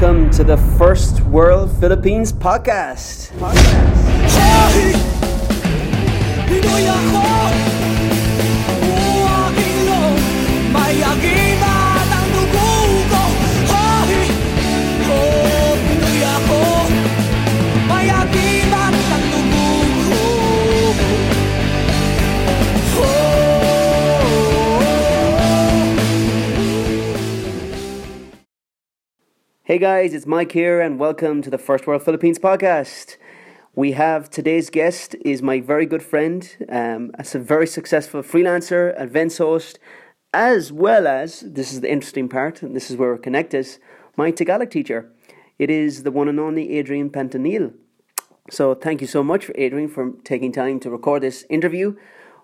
welcome to the First World Philippines podcast. Hoy! Hey guys, it's Mike here, and welcome to the First World Philippines podcast. We have today's guest is my very good friend, um, as a very successful freelancer, events host, as well as this is the interesting part, and this is where we're connected. My Tagalog teacher. It is the one and only Adrian Pantanil. So thank you so much Adrian for taking time to record this interview.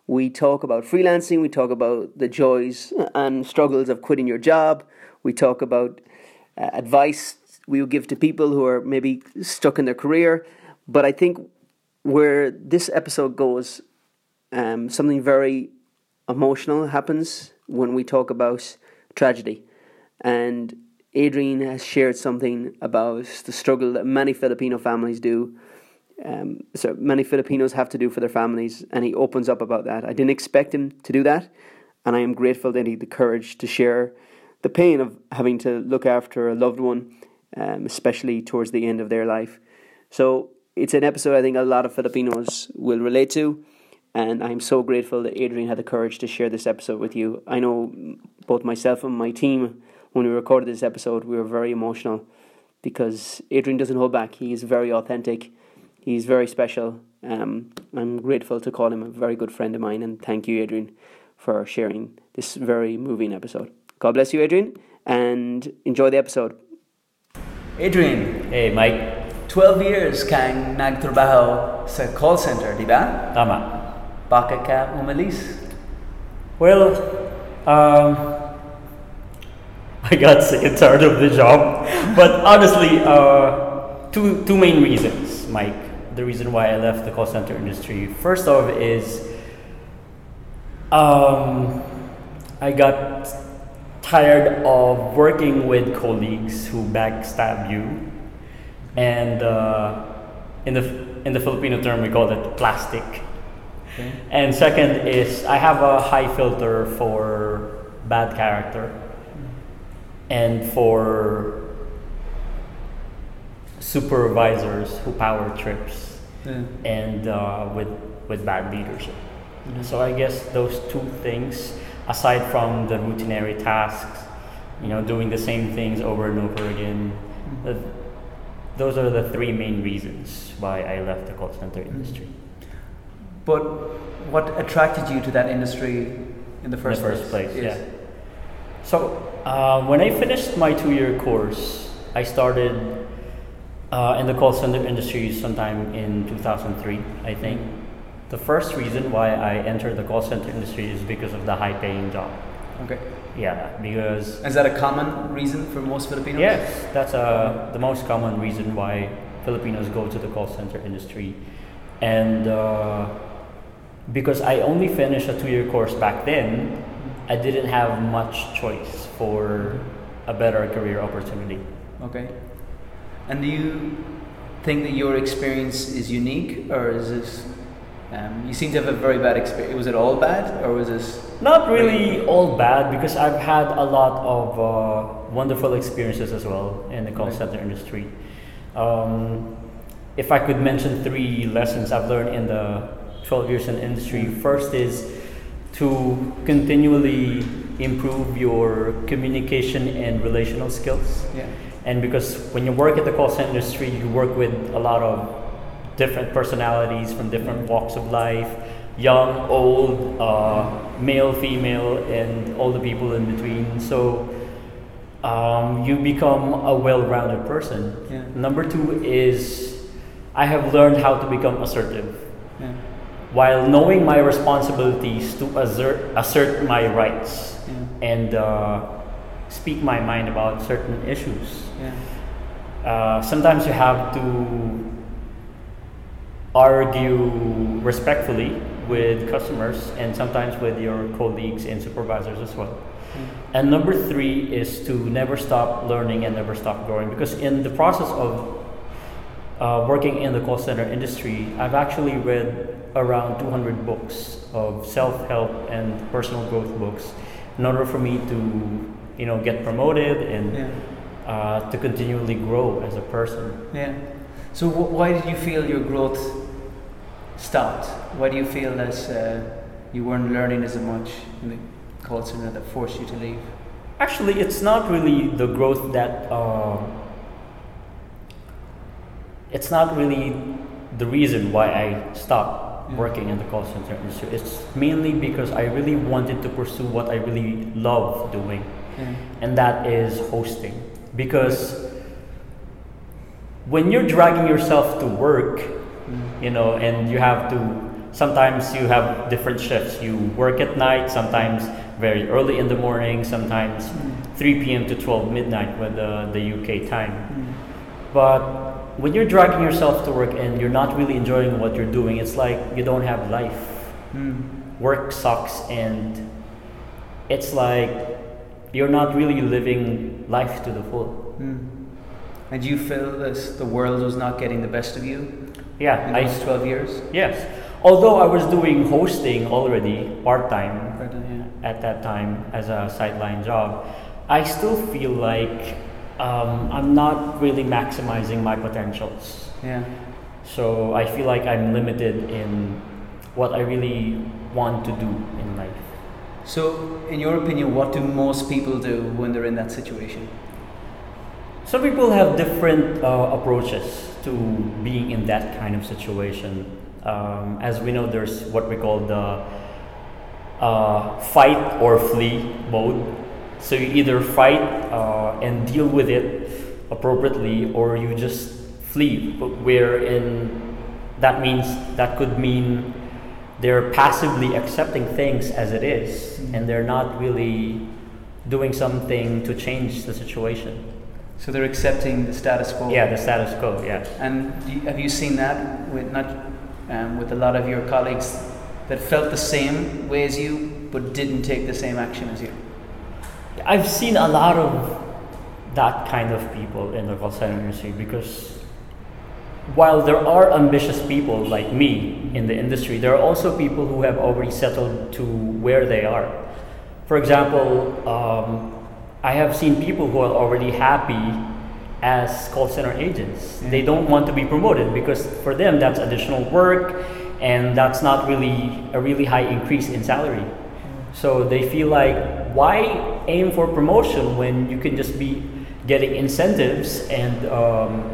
We talk about freelancing, we talk about the joys and struggles of quitting your job, we talk about uh, advice we would give to people who are maybe stuck in their career. But I think where this episode goes, um, something very emotional happens when we talk about tragedy. And Adrian has shared something about the struggle that many Filipino families do. Um, so many Filipinos have to do for their families, and he opens up about that. I didn't expect him to do that, and I am grateful that he had the courage to share the pain of having to look after a loved one, um, especially towards the end of their life. So it's an episode I think a lot of Filipinos will relate to, and I'm so grateful that Adrian had the courage to share this episode with you. I know both myself and my team, when we recorded this episode, we were very emotional because Adrian doesn't hold back. He is very authentic. He's very special. Um, I'm grateful to call him a very good friend of mine, and thank you, Adrian, for sharing this very moving episode. God bless you, Adrian, and enjoy the episode. Adrian, Hey, Mike. 12 years kang nagtrabaho sa call center, di ba? Tama. Bakit ka umalis? Well, um, I got sick and tired of the job. But honestly, uh, two, two main reasons, Mike. The reason why I left the call center industry. First off is um, I got tired of working with colleagues who backstab you. And uh, in, the, in the Filipino term, we call it plastic. And second is I have a high filter for bad character and for supervisors who power trips and uh, with with bad leadership. So I guess those two things, aside from the routinary tasks, you know, doing the same things over and over again, uh, those are the three main reasons why I left the call center industry. But what attracted you to that industry in the first, in the first place. Yes. Yeah. So uh, when I finished my two-year course, I started uh, in the call center industry sometime in 2003, I think. The first reason why I entered the call center industry is because of the high-paying job. Okay. Yeah, because Is that a common reason for most Filipinos? Yes, that's uh, the most common reason why Filipinos go to the call center industry. And uh, because I only finished a two year course back then, I didn't have much choice for a better career opportunity. Okay. And do you think that your experience is unique, or is this? Um, you seem to have a very bad experience. Was it all bad, or was this? Not really all bad because I've had a lot of uh, wonderful experiences as well in the call Right. center industry. Um, if I could mention three lessons I've learned in the 12 years in industry, first is to continually improve your communication and relational skills. Yeah. And because when you work at the call center industry, you work with a lot of different personalities from different walks of life young, old, uh, male, female, and all the people in between. So um, you become a well rounded person. Yeah. Number two is I have learned how to become assertive Yeah. while knowing my responsibilities to assert, assert my rights Yeah. and uh, speak my mind about certain issues. Yeah. Uh, sometimes you have to argue respectfully with customers and sometimes with your colleagues and supervisors as well. And number three is to never stop learning and never stop growing because in the process of uh, working in the call center industry, I've actually read around 200 books of self-help and personal growth books in order for me to, you know, get promoted and Yeah. uh, to continually grow as a person. Yeah. So wh- why did you feel your growth stopped? Why do you feel that uh, you weren't learning as much in the call center that forced you to leave? Actually, it's not really the growth that. Uh, it's not really the reason why I stopped Yeah. working in the call center industry. It's mainly because I really wanted to pursue what I really love doing, Yeah. and that is hosting. Because when you're dragging yourself to work, you know, and you have to. Sometimes you have different shifts. You work at night. Sometimes very early in the morning. Sometimes 3 p.m. to 12 midnight with the, the UK time. But when you're dragging yourself to work and you're not really enjoying what you're doing, it's like you don't have life. Mm. Work sucks, and it's like you're not really living life to the full. Mm. And you feel this, the world was not getting the best of you Yeah, in I those 12 years? yes. Although I was doing hosting already part time, yeah. at that time as a sideline job, I still feel like um, I'm not really maximizing my potentials. Yeah. So I feel like I'm limited in what I really want to do in life. So, in your opinion, what do most people do when they're in that situation? Some people have different uh, approaches to being in that kind of situation. Um, as we know, there's what we call the uh, fight or flee mode. So you either fight uh, and deal with it appropriately, or you just flee. But wherein that means that could mean they're passively accepting things as it is, and they're not really doing something to change the situation. So they're accepting the status quo. Yeah, the status quo. Yeah. And you, have you seen that with not um, with a lot of your colleagues that felt the same way as you, but didn't take the same action as you? I've seen a lot of that kind of people in the call center industry because while there are ambitious people like me in the industry, there are also people who have already settled to where they are. For example, um, I have seen people who are already happy as call center agents. Mm. They don't want to be promoted because for them that's additional work and that's not really a really high increase in salary. Mm. So they feel like why aim for promotion when you can just be getting incentives and um,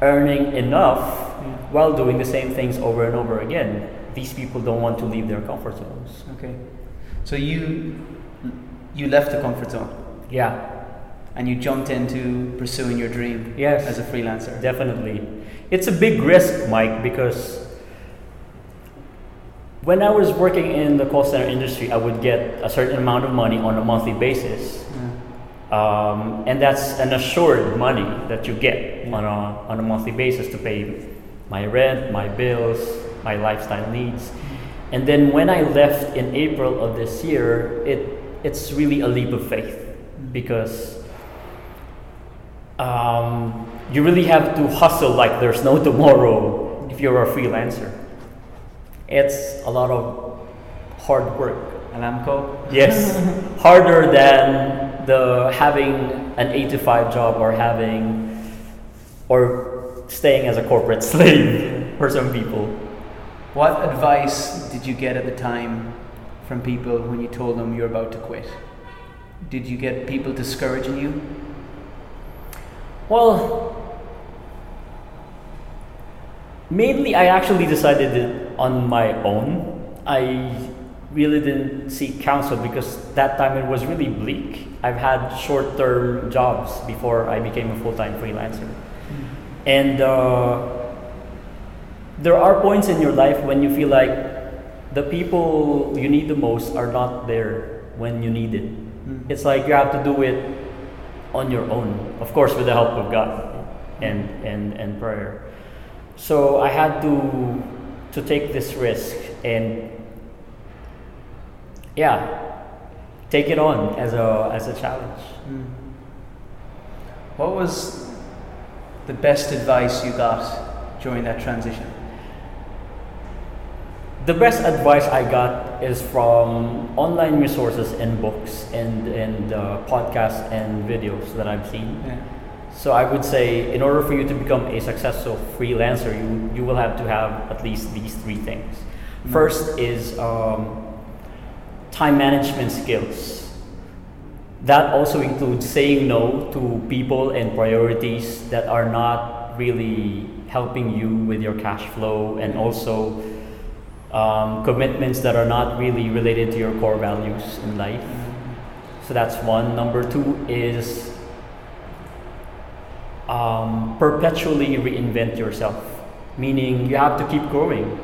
earning enough mm. while doing the same things over and over again. These people don't want to leave their comfort zones. Okay. So you you left the comfort zone Yeah, and you jumped into pursuing your dream Yes. as a freelancer. definitely. It's a big risk, Mike, because when I was working in the call center industry, I would get a certain amount of money on a monthly basis. Yeah. Um, and that's an assured money that you get on a, on a monthly basis to pay my rent, my bills, my lifestyle needs. And then when I left in April of this year, it, it's really a leap of faith because um, you really have to hustle like there's no tomorrow if you're a freelancer. It's a lot of hard work. Alamco. Yes, harder than the having an eight to five job or having or staying as a corporate slave for some people. What advice did you get at the time from people when you told them you're about to quit? Did you get people discouraging you? Well, mainly I actually decided it on my own. I really didn't seek counsel because that time it was really bleak. I've had short term jobs before I became a full time freelancer. And uh, there are points in your life when you feel like the people you need the most are not there when you need it. It's like you have to do it on your own, of course, with the help of God and, and, and prayer. So I had to, to take this risk and yeah, take it on as a as a challenge. Mm. What was the best advice you got during that transition? The best advice I got is from online resources and books and and uh, podcasts and videos that I've seen. Yeah. So I would say, in order for you to become a successful freelancer, you you will have to have at least these three things. First is um, time management skills. That also includes saying no to people and priorities that are not really helping you with your cash flow, and also um, commitments that are not really related to your core values in life. So that's one. Number two is um, perpetually reinvent yourself, meaning you have to keep growing.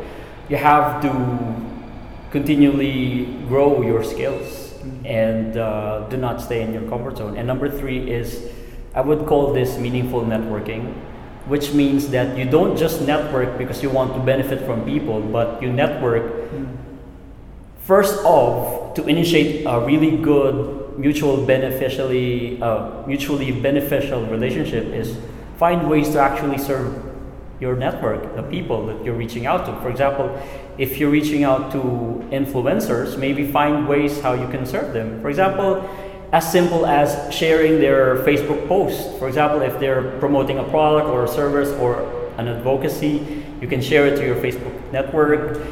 You have to continually grow your skills and uh, do not stay in your comfort zone. And number three is, I would call this meaningful networking, which means that you don't just network because you want to benefit from people, but you network first off to initiate a really good mutual beneficially uh, mutually beneficial relationship is find ways to actually serve your network the people that you're reaching out to. For example if you're reaching out to influencers maybe find ways how you can serve them. For example as simple as sharing their facebook post. For example if they're promoting a product or a service or an advocacy you can share it to your facebook network.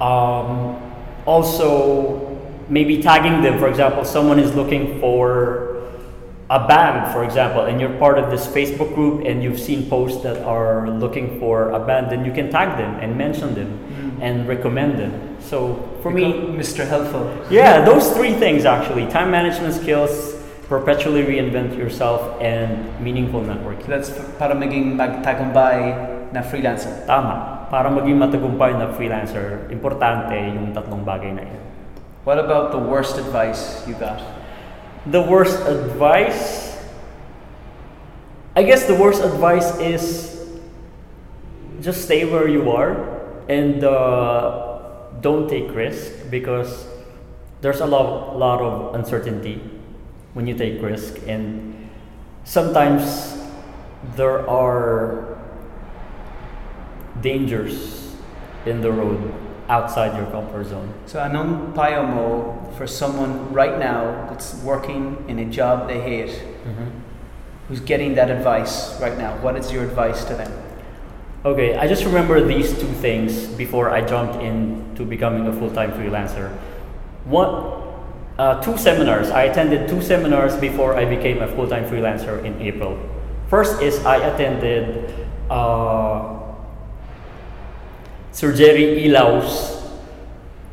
Um, also maybe tagging them. For example someone is looking for a band for example and you're part of this facebook group and you've seen posts that are looking for a band then you can tag them and mention them and recommend them so for me Mr. Helpful. yeah those three things actually time management skills perpetually reinvent yourself and meaningful networking That's para maging magtagumpay na freelancer. tama para maging matagumpay na freelancer importante yung tatlong bagay na yun What about the worst advice you got? The worst advice, I guess the worst advice is just stay where you are and uh, don't take risk because there's a lot, lot of uncertainty when you take risk and sometimes there are dangers in the road outside your comfort zone. So anong payo mo for someone right now that's working in a job they hate, mm-hmm. who's getting that advice right now? What is your advice to them? Okay, I just remember these two things before I jumped into becoming a full-time freelancer. One, uh, two seminars. I attended two seminars before I became a full-time freelancer in April. First is I attended uh, Sir Jerry Ilau's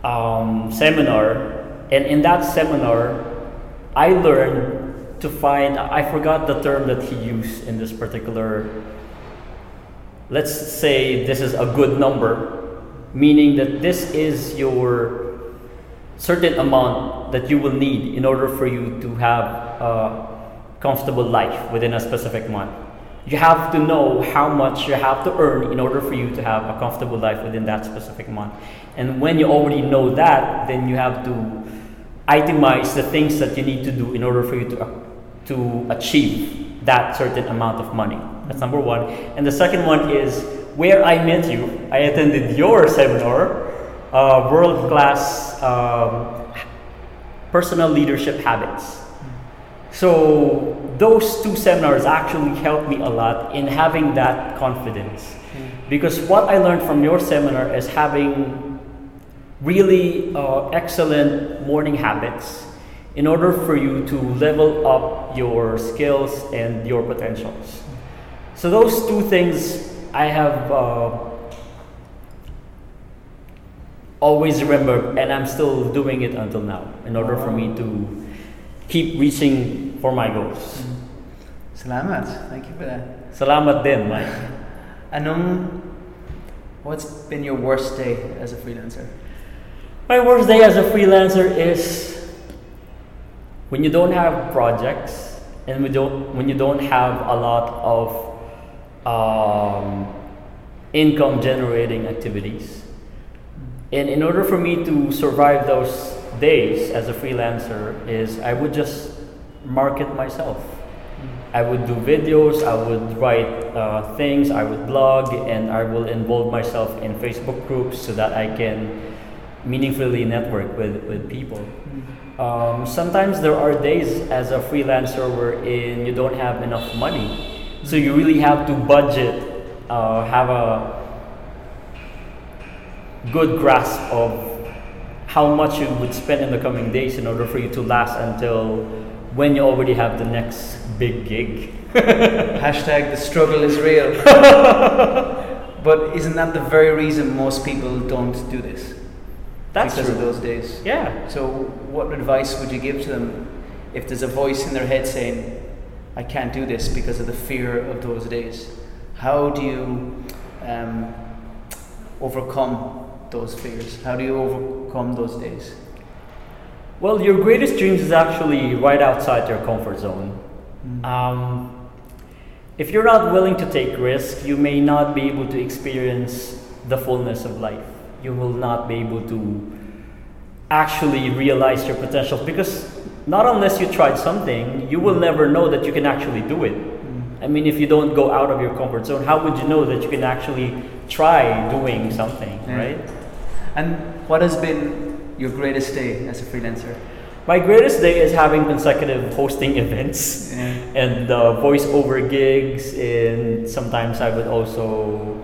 um, seminar, and in that seminar, I learned to find. I forgot the term that he used in this particular let's say this is a good number, meaning that this is your certain amount that you will need in order for you to have a comfortable life within a specific month. You have to know how much you have to earn in order for you to have a comfortable life within that specific month. And when you already know that, then you have to itemize the things that you need to do in order for you to, to achieve that certain amount of money. That's number one. And the second one is where I met you. I attended your seminar, uh, World Class um, Personal Leadership Habits. So, those two seminars actually helped me a lot in having that confidence. Because what I learned from your seminar is having really uh, excellent morning habits in order for you to level up your skills and your potentials. So those two things I have uh, always remembered, and I'm still doing it until now in order for me to keep reaching for my goals. Salamat. Thank you for that. Salamat din, Mike. Anong, what's been your worst day as a freelancer? My worst day as a freelancer is when you don't have projects and we don't, when you don't have a lot of um, income generating activities. And in order for me to survive those days as a freelancer is I would just market myself. I would do videos, I would write uh, things, I would blog, and I will involve myself in Facebook groups so that I can meaningfully network with, with people. Um, sometimes there are days as a freelancer wherein you don't have enough money. So you really have to budget, uh, have a good grasp of how much you would spend in the coming days in order for you to last until when you already have the next big gig. Hashtag the struggle is real. but isn't that the very reason most people don't do this? That's because true. of those days. Yeah. So, what advice would you give to them if there's a voice in their head saying, I can't do this because of the fear of those days? How do you um, overcome those fears? How do you overcome those days? Well, your greatest dreams is actually right outside your comfort zone. Um, if you're not willing to take risk, you may not be able to experience the fullness of life. You will not be able to actually realize your potential because not unless you tried something, you will never know that you can actually do it. I mean, if you don't go out of your comfort zone, how would you know that you can actually try doing something, Yeah. right? And what has been your greatest day as a freelancer? My greatest day is having consecutive hosting events Yeah. and uh, voiceover gigs, and sometimes I would also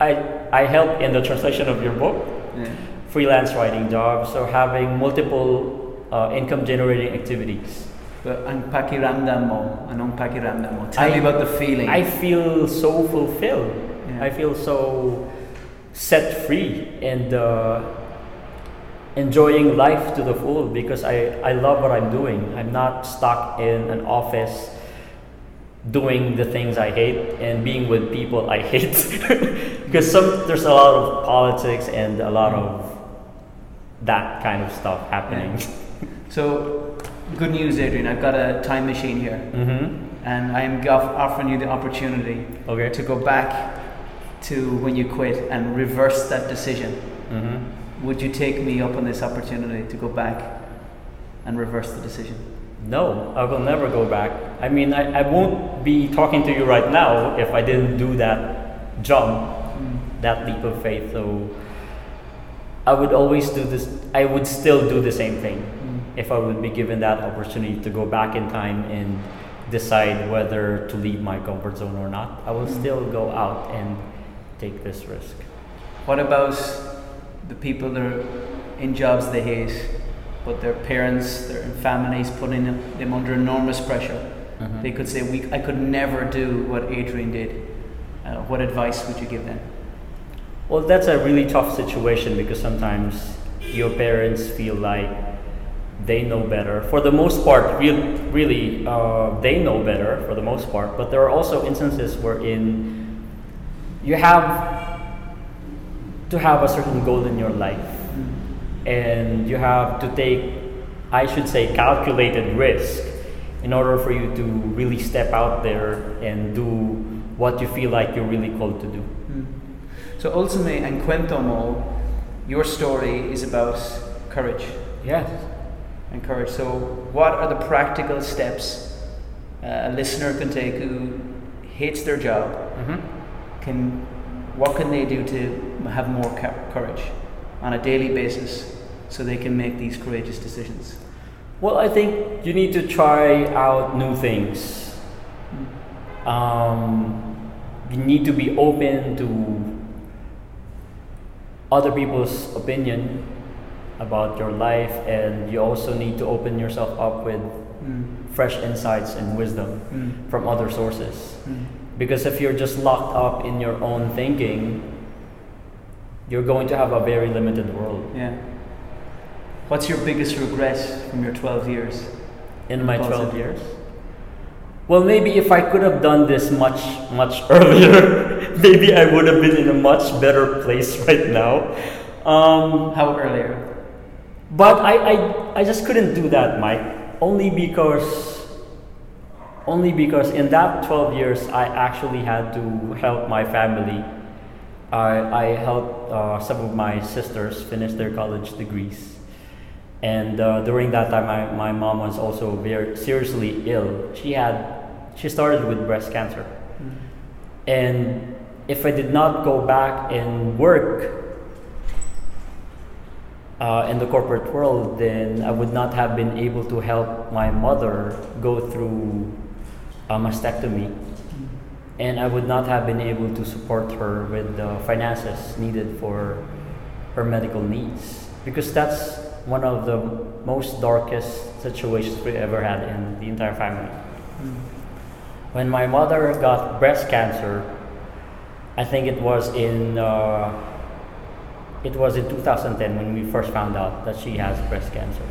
I I help in the translation of your book, Yeah. freelance writing jobs, so having multiple uh, income generating activities. But ang pakiramdam mo, anong pakiramdam mo? Tell I- me about the feeling. I feel so fulfilled. Yeah. I feel so set free and uh, enjoying life to the full because I, I love what I'm doing. I'm not stuck in an office doing the things I hate and being with people I hate because some there's a lot of politics and a lot of that kind of stuff happening. So, good news, Adrian. I've got a time machine here, Mm-hmm. and I'm offering you the opportunity Okay. to go back to when you quit and reverse that decision. Mm-hmm. Would you take me up on this opportunity to go back and reverse the decision? No, I will never go back. I mean, I, I won't be talking to you right now if I didn't do that jump, that leap of faith. So I would always do this, I would still do the same thing if I would be given that opportunity to go back in time and decide whether to leave my comfort zone or not. I will still go out and take this risk. What about the people that are in jobs they hate, but their parents, their families putting them under enormous pressure? Mhm. They could say, "We, I could never do what Adrian did." Uh, what advice would you give them? Well, that's a really tough situation because sometimes your parents feel like they know better. For the most part, real, really, uh, they know better for the most part. But there are also instances wherein you have to have a certain goal in your life, and you have to take, I should say, calculated risk in order for you to really step out there and do what you feel like you're really called to do. So ultimately, and Cuento Mo, your story is about courage Yes. And courage. So, what are the practical steps a listener can take who hates their job? Mm-hmm. Can what can they do to have more courage on a daily basis so they can make these courageous decisions? Well, I think you need to try out new things. Um, you need to be open to other people's opinion about your life, and you also need to open yourself up with fresh insights and wisdom Mm. from other sources. Mm. Because if you're just locked up in your own thinking, you're going to have a very limited world. Yeah. What's your biggest regret from your 12 years? in my 12 years? Well, maybe if I could have done this much, much earlier, maybe I would have been in a much better place right now. Um, How earlier? But I, I, I just couldn't do that, Mike. Only because, only because in that 12 years, I actually had to help my family. I, I helped uh, some of my sisters finish their college degrees. And uh, during that time, my, my mom was also very seriously ill. She had, she started with breast cancer. And if I did not go back and work uh, in the corporate world, then I would not have been able to help my mother go through a mastectomy. And I would not have been able to support her with the finances needed for her medical needs. Because that's one of the most darkest situations we ever had in the entire family. When my mother got breast cancer, I think it was in uh, it was in 2010 when we first found out that she has breast cancer.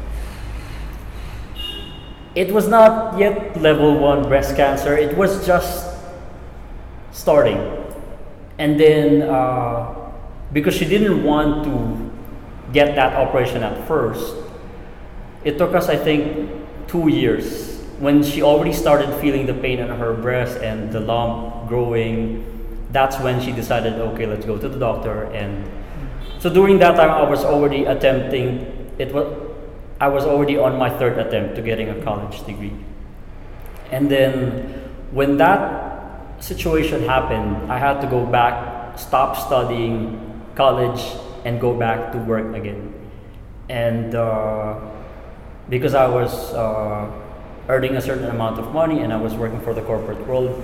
It was not yet level one breast cancer. It was just starting, and then uh, because she didn't want to get that operation at first, it took us I think two years when she already started feeling the pain in her breast and the lump growing. That's when she decided, okay, let's go to the doctor and so during that time, I was already attempting. It was, I was already on my third attempt to getting a college degree. And then, when that situation happened, I had to go back, stop studying college, and go back to work again. And uh, because I was uh, earning a certain amount of money and I was working for the corporate world,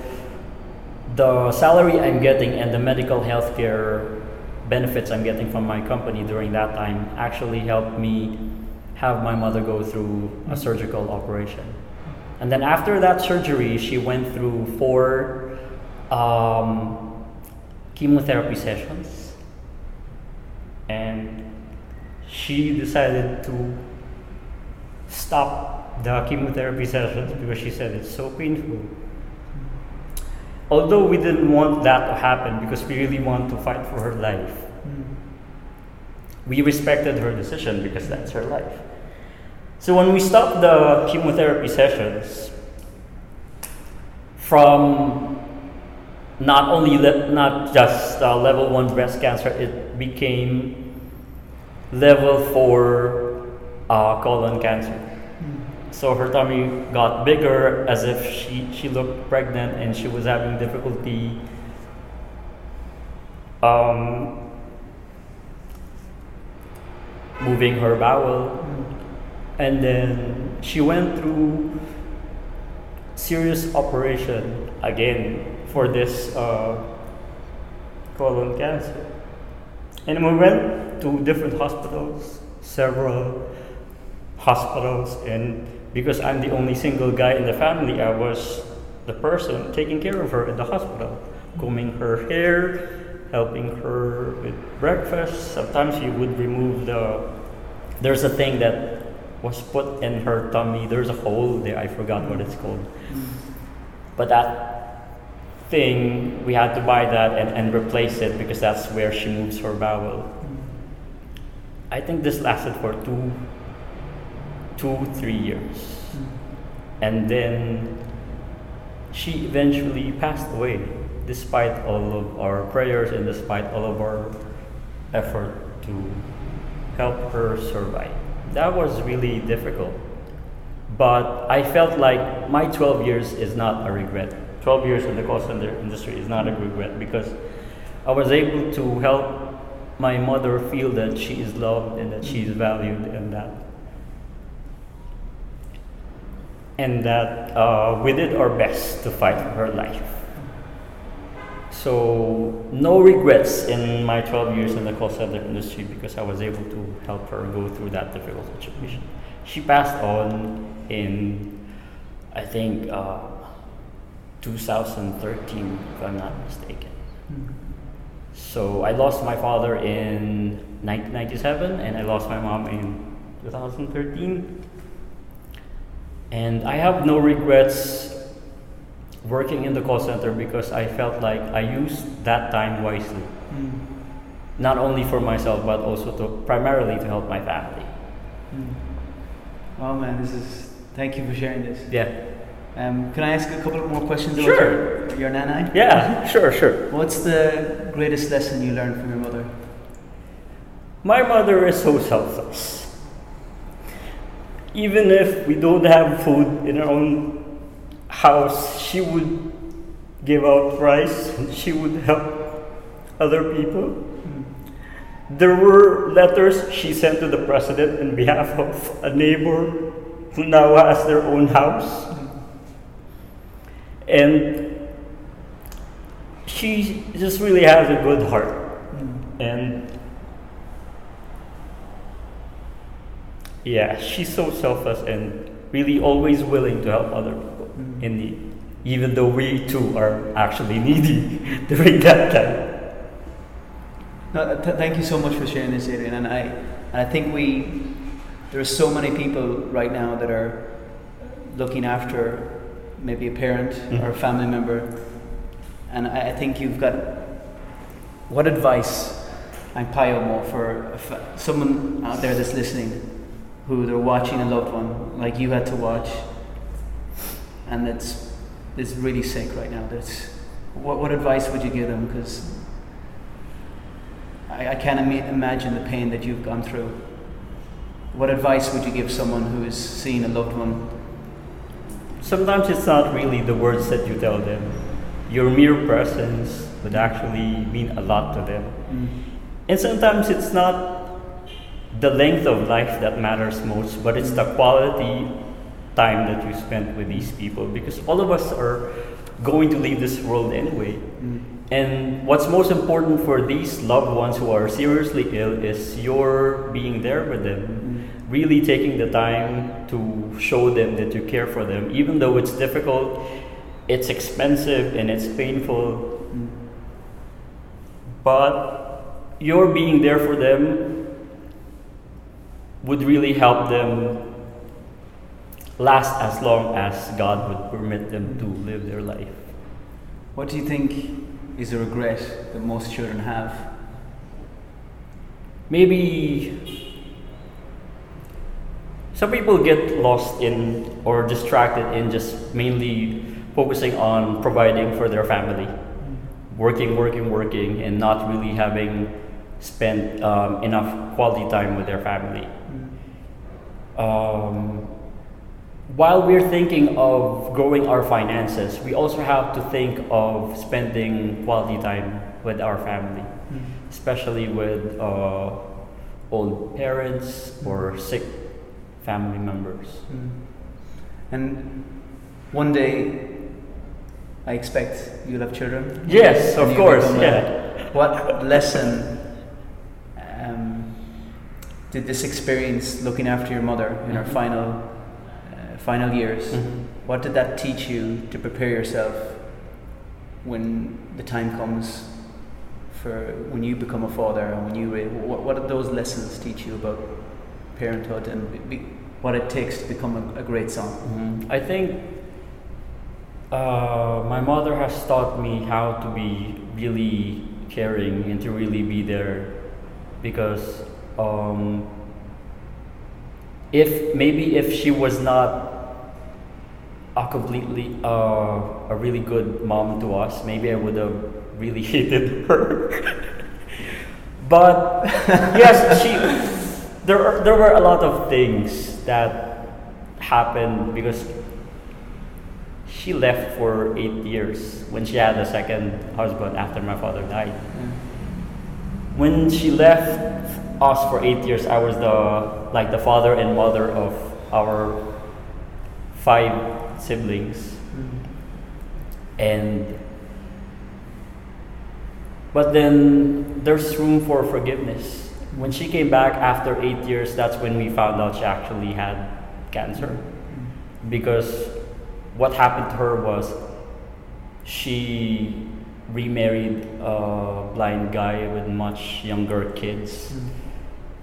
the salary I'm getting and the medical health care benefits I'm getting from my company during that time actually helped me have my mother go through a surgical operation. And then after that surgery, she went through four um, chemotherapy sessions. And she decided to stop the chemotherapy sessions because she said it's so painful although we didn't want that to happen because we really want to fight for her life, we respected her decision because that's her life. So when we stopped the chemotherapy sessions, from not only le- not just uh, level one breast cancer, it became level four uh, colon cancer. So her tummy got bigger as if she, she looked pregnant and she was having difficulty um, moving her bowel. And then she went through serious operation again for this uh, colon cancer. And we went to different hospitals, several hospitals, and because I'm the only single guy in the family, I was the person taking care of her in the hospital, combing her hair, helping her with breakfast. Sometimes you would remove the. There's a thing that was put in her tummy. There's a hole there. I forgot what it's called. But that thing, we had to buy that and, and replace it because that's where she moves her bowel. I think this lasted for two two, three years. And then she eventually passed away, despite all of our prayers and despite all of our effort to help her survive. That was really difficult. But I felt like my 12 years is not a regret. 12 years in the call center industry is not a regret because I was able to help my mother feel that she is loved and that she is valued and that and that uh, we did our best to fight for her life. So, no regrets in my 12 years in the call center industry because I was able to help her go through that difficult situation. She passed on in, I think, uh, 2013, if I'm not mistaken. So, I lost my father in 1997 and I lost my mom in 2013. And I have no regrets working in the call center because I felt like I used that time wisely. Not only for myself, but also to primarily to help my family. Oh man, this is. Thank you for sharing this. Yeah. Um, can I ask a couple more questions about Sure. your, your nana? Yeah, sure, sure. What's the greatest lesson you learned from your mother? My mother is so selfless. Even if we don't have food in our own house, she would give out rice. And she would help other people. There were letters she sent to the president on behalf of a neighbor who now has their own house. And she just really has a good heart. Hmm. And yeah, she's so selfless and really always willing to help other people mm-hmm. in need, even though we too are actually needy during that time. No, uh, th- thank you so much for sharing this, Adrian. And I, and I think we, there are so many people right now that are looking after maybe a parent mm-hmm. or a family member, and I, I think you've got. What advice, I'm Pio Mo, for someone out there that's listening, who they're watching a loved one like you had to watch, and that's is really sick right now. That's what, what advice would you give them? Because I, I can't ima- imagine the pain that you've gone through. What advice would you give someone who is seeing a loved one? Sometimes it's not really the words that you tell them. Your mere presence would actually mean a lot to them. Mm. And sometimes it's not the length of life that matters most, but it's the quality time that you spend with these people because all of us are going to leave this world anyway. Mm. And what's most important for these loved ones who are seriously ill is your being there with them, mm. really taking the time to show them that you care for them, even though it's difficult, it's expensive, and it's painful. Mm. But your being there for them would really help them last as long as God would permit them to live their life. What do you think is a regret that most children have? Maybe some people get lost in or distracted in just mainly focusing on providing for their family, working, working, working, and not really having spent um, enough quality time with their family. Um, while we're thinking of growing our finances, we also have to think of spending quality time with our family, especially with uh, old parents or sick family members. And one day, I expect you'll have children. Yes, of course, yeah. What lesson did this experience looking after your mother in her Mhm. final uh, final years? Mhm. What did that teach you to prepare yourself when the time comes for when you become a father and when you what, what did those lessons teach you about parenthood and be, what it takes to become a, a great son? Mhm. I think uh, my mother has taught me how to be really caring and to really be there because um, if maybe if she was not a completely uh, a really good mom to us, maybe I would have really hated her. but yes, she there are, there were a lot of things that happened because she left for eight years when she had a second husband after my father died. When she left us for eight years, I was the like the father and mother of our five siblings, mm-hmm. and but then there's room for forgiveness. When she came back after eight years, that's when we found out she actually had cancer. Mm-hmm. Because what happened to her was she remarried a blind guy with much younger kids. Mm-hmm.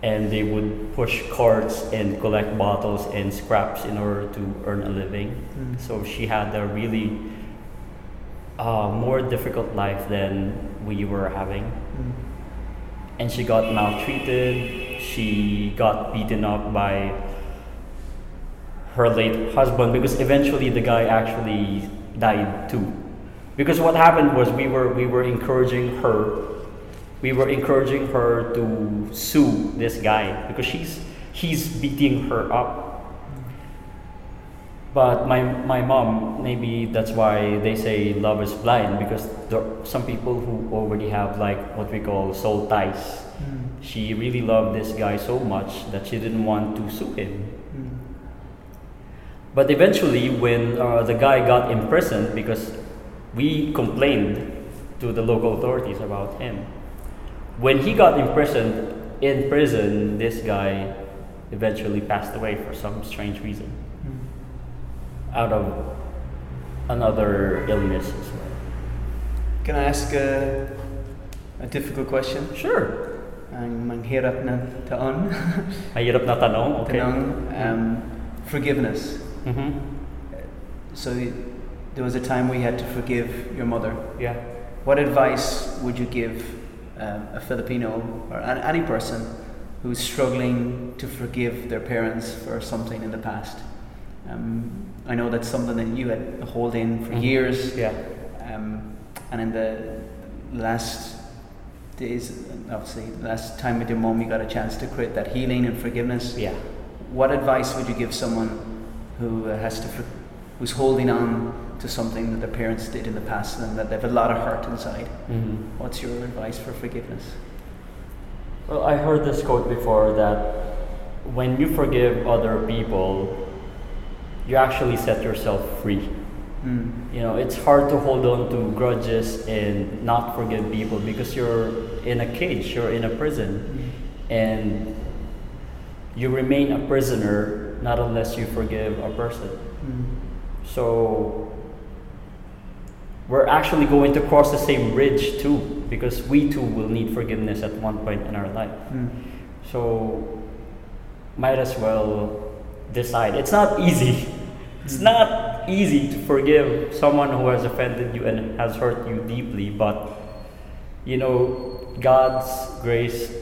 And they would push carts and collect bottles and scraps in order to earn a living. So she had a really uh, more difficult life than we were having. And she got maltreated. She got beaten up by her late husband because eventually the guy actually died too. Because what happened was we were we were encouraging her, we were encouraging her to sue this guy because she's he's beating her up, But my my mom, maybe that's why they say love is blind because there are some people who already have like what we call soul ties. She really loved this guy so much that she didn't want to sue him. But eventually, when uh, the guy got imprisoned, because we complained to the local authorities about him, when he got imprisoned in prison, this guy eventually passed away for some strange reason, out of another illness as well. Can I ask a, a difficult question? Sure. Ang manghirap na taon. Mahirap na tanong, okay. Tanong, um, forgiveness. hmm So there was a time we had to forgive your mother. Yeah. What advice would you give um, a Filipino or an- any person who's struggling to forgive their parents for something in the past? Um, I know that's something that you had hold in for Mhm. years, Yeah. um, and in the last days, obviously, last time with your mom, you got a chance to create that healing and forgiveness. Yeah. What advice would you give someone who uh, has to, who's holding on to something that their parents did in the past and that they have a lot of hurt inside? hmm What's your advice for forgiveness? Well, I heard this quote before that when you forgive other people, you actually set yourself free. Mm. You know, it's hard to hold on to grudges and not forgive people because you're in a cage, you're in a prison, and you remain a prisoner not unless you forgive a person. Mm. So we're actually going to cross the same bridge too because we too will need forgiveness at one point in our life. Mm. So might as well decide. It's not easy. It's not easy to forgive someone who has offended you and has hurt you deeply, but you know, God's grace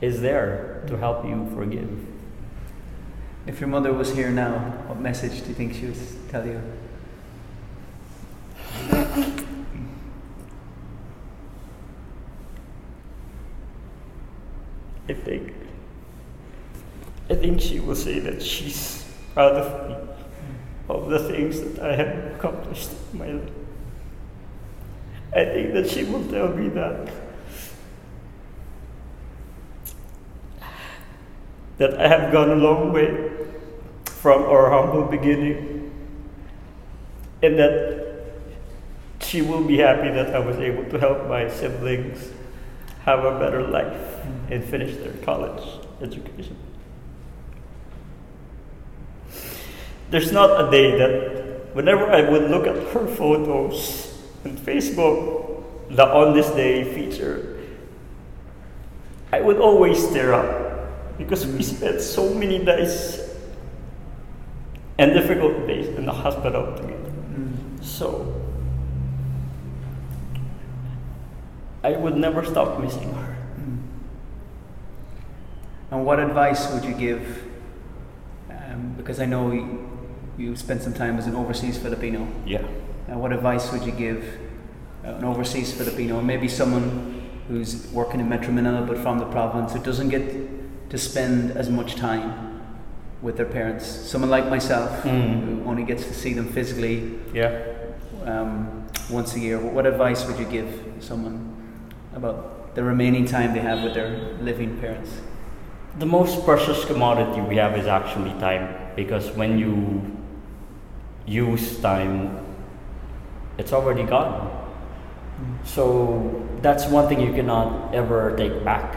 is there to help you forgive. If your mother was here now, what message do you think she would tell you? I think I think she will say that she's proud of me of the things that I have accomplished in my life. I think that she will tell me that that I have gone a long way from our humble beginning and that she will be happy that I was able to help my siblings have a better life and finish their college education. There's not a day that whenever I would look at her photos on Facebook, the On This Day feature, I would always tear up because we mm. spent so many days and difficult days in the hospital together. Mm. So, I would never stop missing her. And what advice would you give? Um, because I know you, you spent some time as an overseas Filipino. Yeah. Uh, what advice would you give uh, an overseas Filipino, or maybe someone who's working in Metro Manila but from the province who doesn't get to spend as much time with their parents? Someone like myself Mm. who only gets to see them physically Yeah. um, once a year. What advice would you give someone about the remaining time they have with their living parents? The most precious commodity we have is actually time because when you use time, it's already gone. Hmm. So that's one thing you cannot ever take back.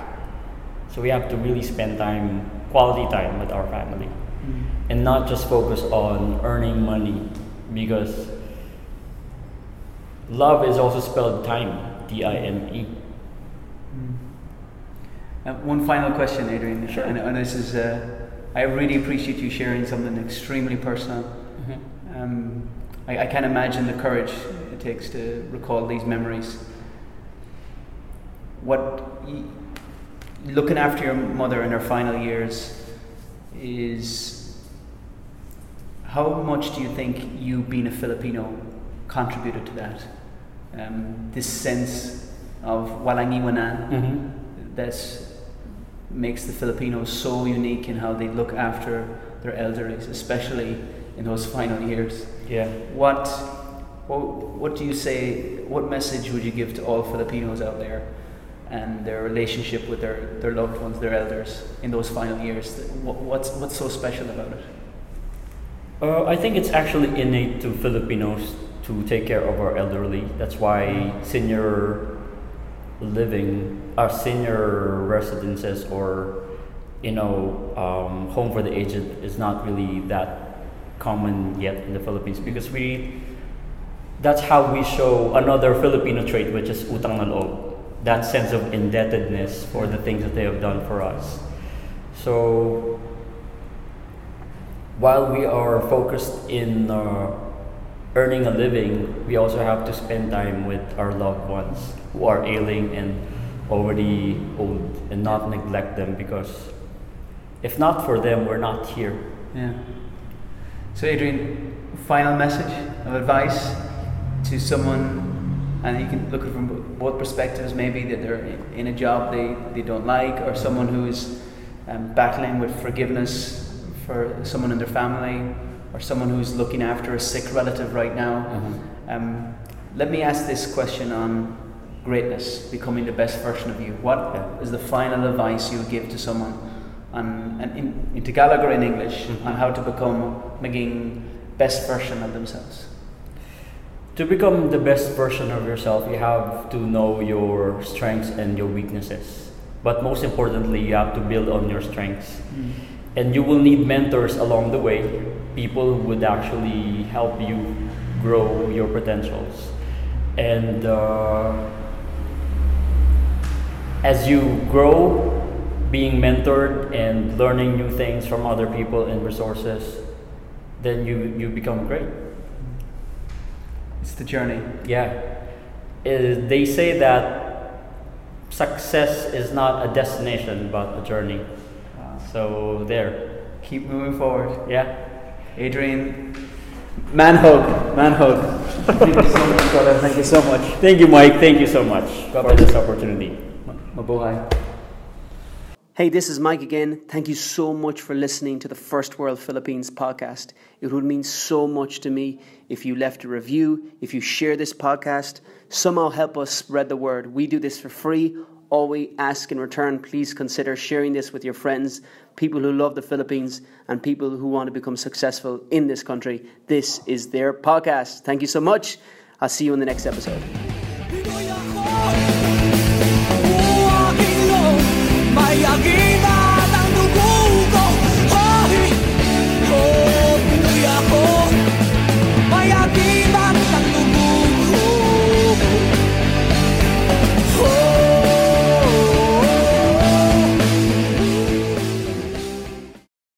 So we have to really spend time, quality time with our family, hmm. and not just focus on earning money because love is also spelled time, T I M E. Uh, one final question, Adrian. Sure. And, and this is, uh, I really appreciate you sharing something extremely personal. Um, I, I can't imagine the courage it takes to recall these memories. What, y- looking after your mother in her final years, is how much do you think you being a Filipino contributed to that? Um, this sense of walangiwanan Mm-hmm. that makes the Filipinos so unique in how they look after their elderly, especially in those final years. Yeah. What, what, what do you say? What message would you give to all Filipinos out there, and their relationship with their, their loved ones, their elders, in those final years? What, what's what's so special about it? Uh, I think it's actually innate to Filipinos to take care of our elderly. That's why senior living, our senior residences, or you know, um, home for the aged is not really that common yet in the Philippines because we. That's how we show another Filipino trait, which is utang na loob. That sense of indebtedness for the things that they have done for us. So while we are focused in uh, earning a living, we also have to spend time with our loved ones who are ailing and already old and not neglect them because if not for them, we're not here. Yeah. So, Adrian, final message of advice to someone, and you can look at it from both perspectives maybe that they're in a job they, they don't like, or someone who is um, battling with forgiveness for someone in their family, or someone who's looking after a sick relative right now. Mhm. Um, let me ask this question on greatness, becoming the best version of you. What Yeah. is the final advice you would give to someone on, and in, in Tagalog or in English Mhm. on how to become making best version of themselves? To become the best version of yourself, you have to know your strengths and your weaknesses. But most importantly, you have to build on your strengths. And you will need mentors along the way, people who would actually help you grow your potentials. And uh, as you grow, being mentored and learning new things from other people and resources, then you, you become great. It's the journey. Yeah. Uh, they say that success is not a destination but a journey. So there. Keep moving forward. Yeah. Adrian, man hug, man hug. Thank you so much, brother. Thank you so much. Thank you, Mike. Thank you so much God for bless this opportunity. Mabuhay. Hey, this is Mike again. Thank you so much for listening to the First World Philippines podcast. It would mean so much to me if you left a review, if you share this podcast, somehow help us spread the word. We do this for free. All we ask in return, please consider sharing this with your friends, people who love the Philippines, and people who want to become successful in this country. This is their podcast. Thank you so much. I'll see you in the next episode.